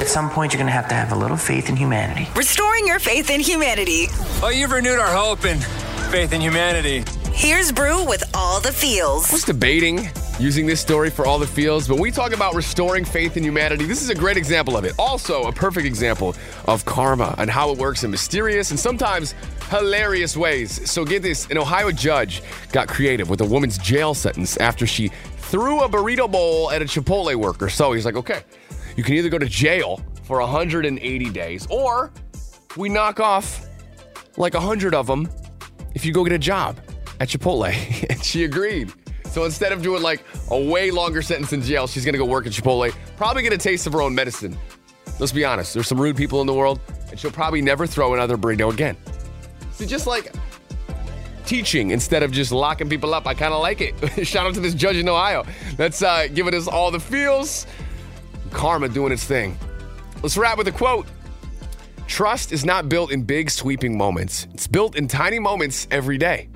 At some point, you're going to have to have a little faith in humanity. Restoring your faith in humanity. Oh, you've renewed our hope and faith in humanity. Here's Bru with all the feels. was debating using this story for all the feels, but when we talk about restoring faith in humanity, this is a great example of it. Also, a perfect example of karma and how it works in mysterious and sometimes hilarious ways. So, get this an Ohio judge got creative with a woman's jail sentence after she threw a burrito bowl at a Chipotle worker. So, he's like, okay, you can either go to jail for 180 days or we knock off like 100 of them if you go get a job at Chipotle. and she agreed. So instead of doing like a way longer sentence in jail, she's gonna go work at Chipotle, probably get a taste of her own medicine. Let's be honest, there's some rude people in the world, and she'll probably never throw another burrito again. So just like teaching instead of just locking people up, I kind of like it. Shout out to this judge in Ohio that's uh, giving us all the feels. Karma doing its thing. Let's wrap with a quote. Trust is not built in big sweeping moments. It's built in tiny moments every day.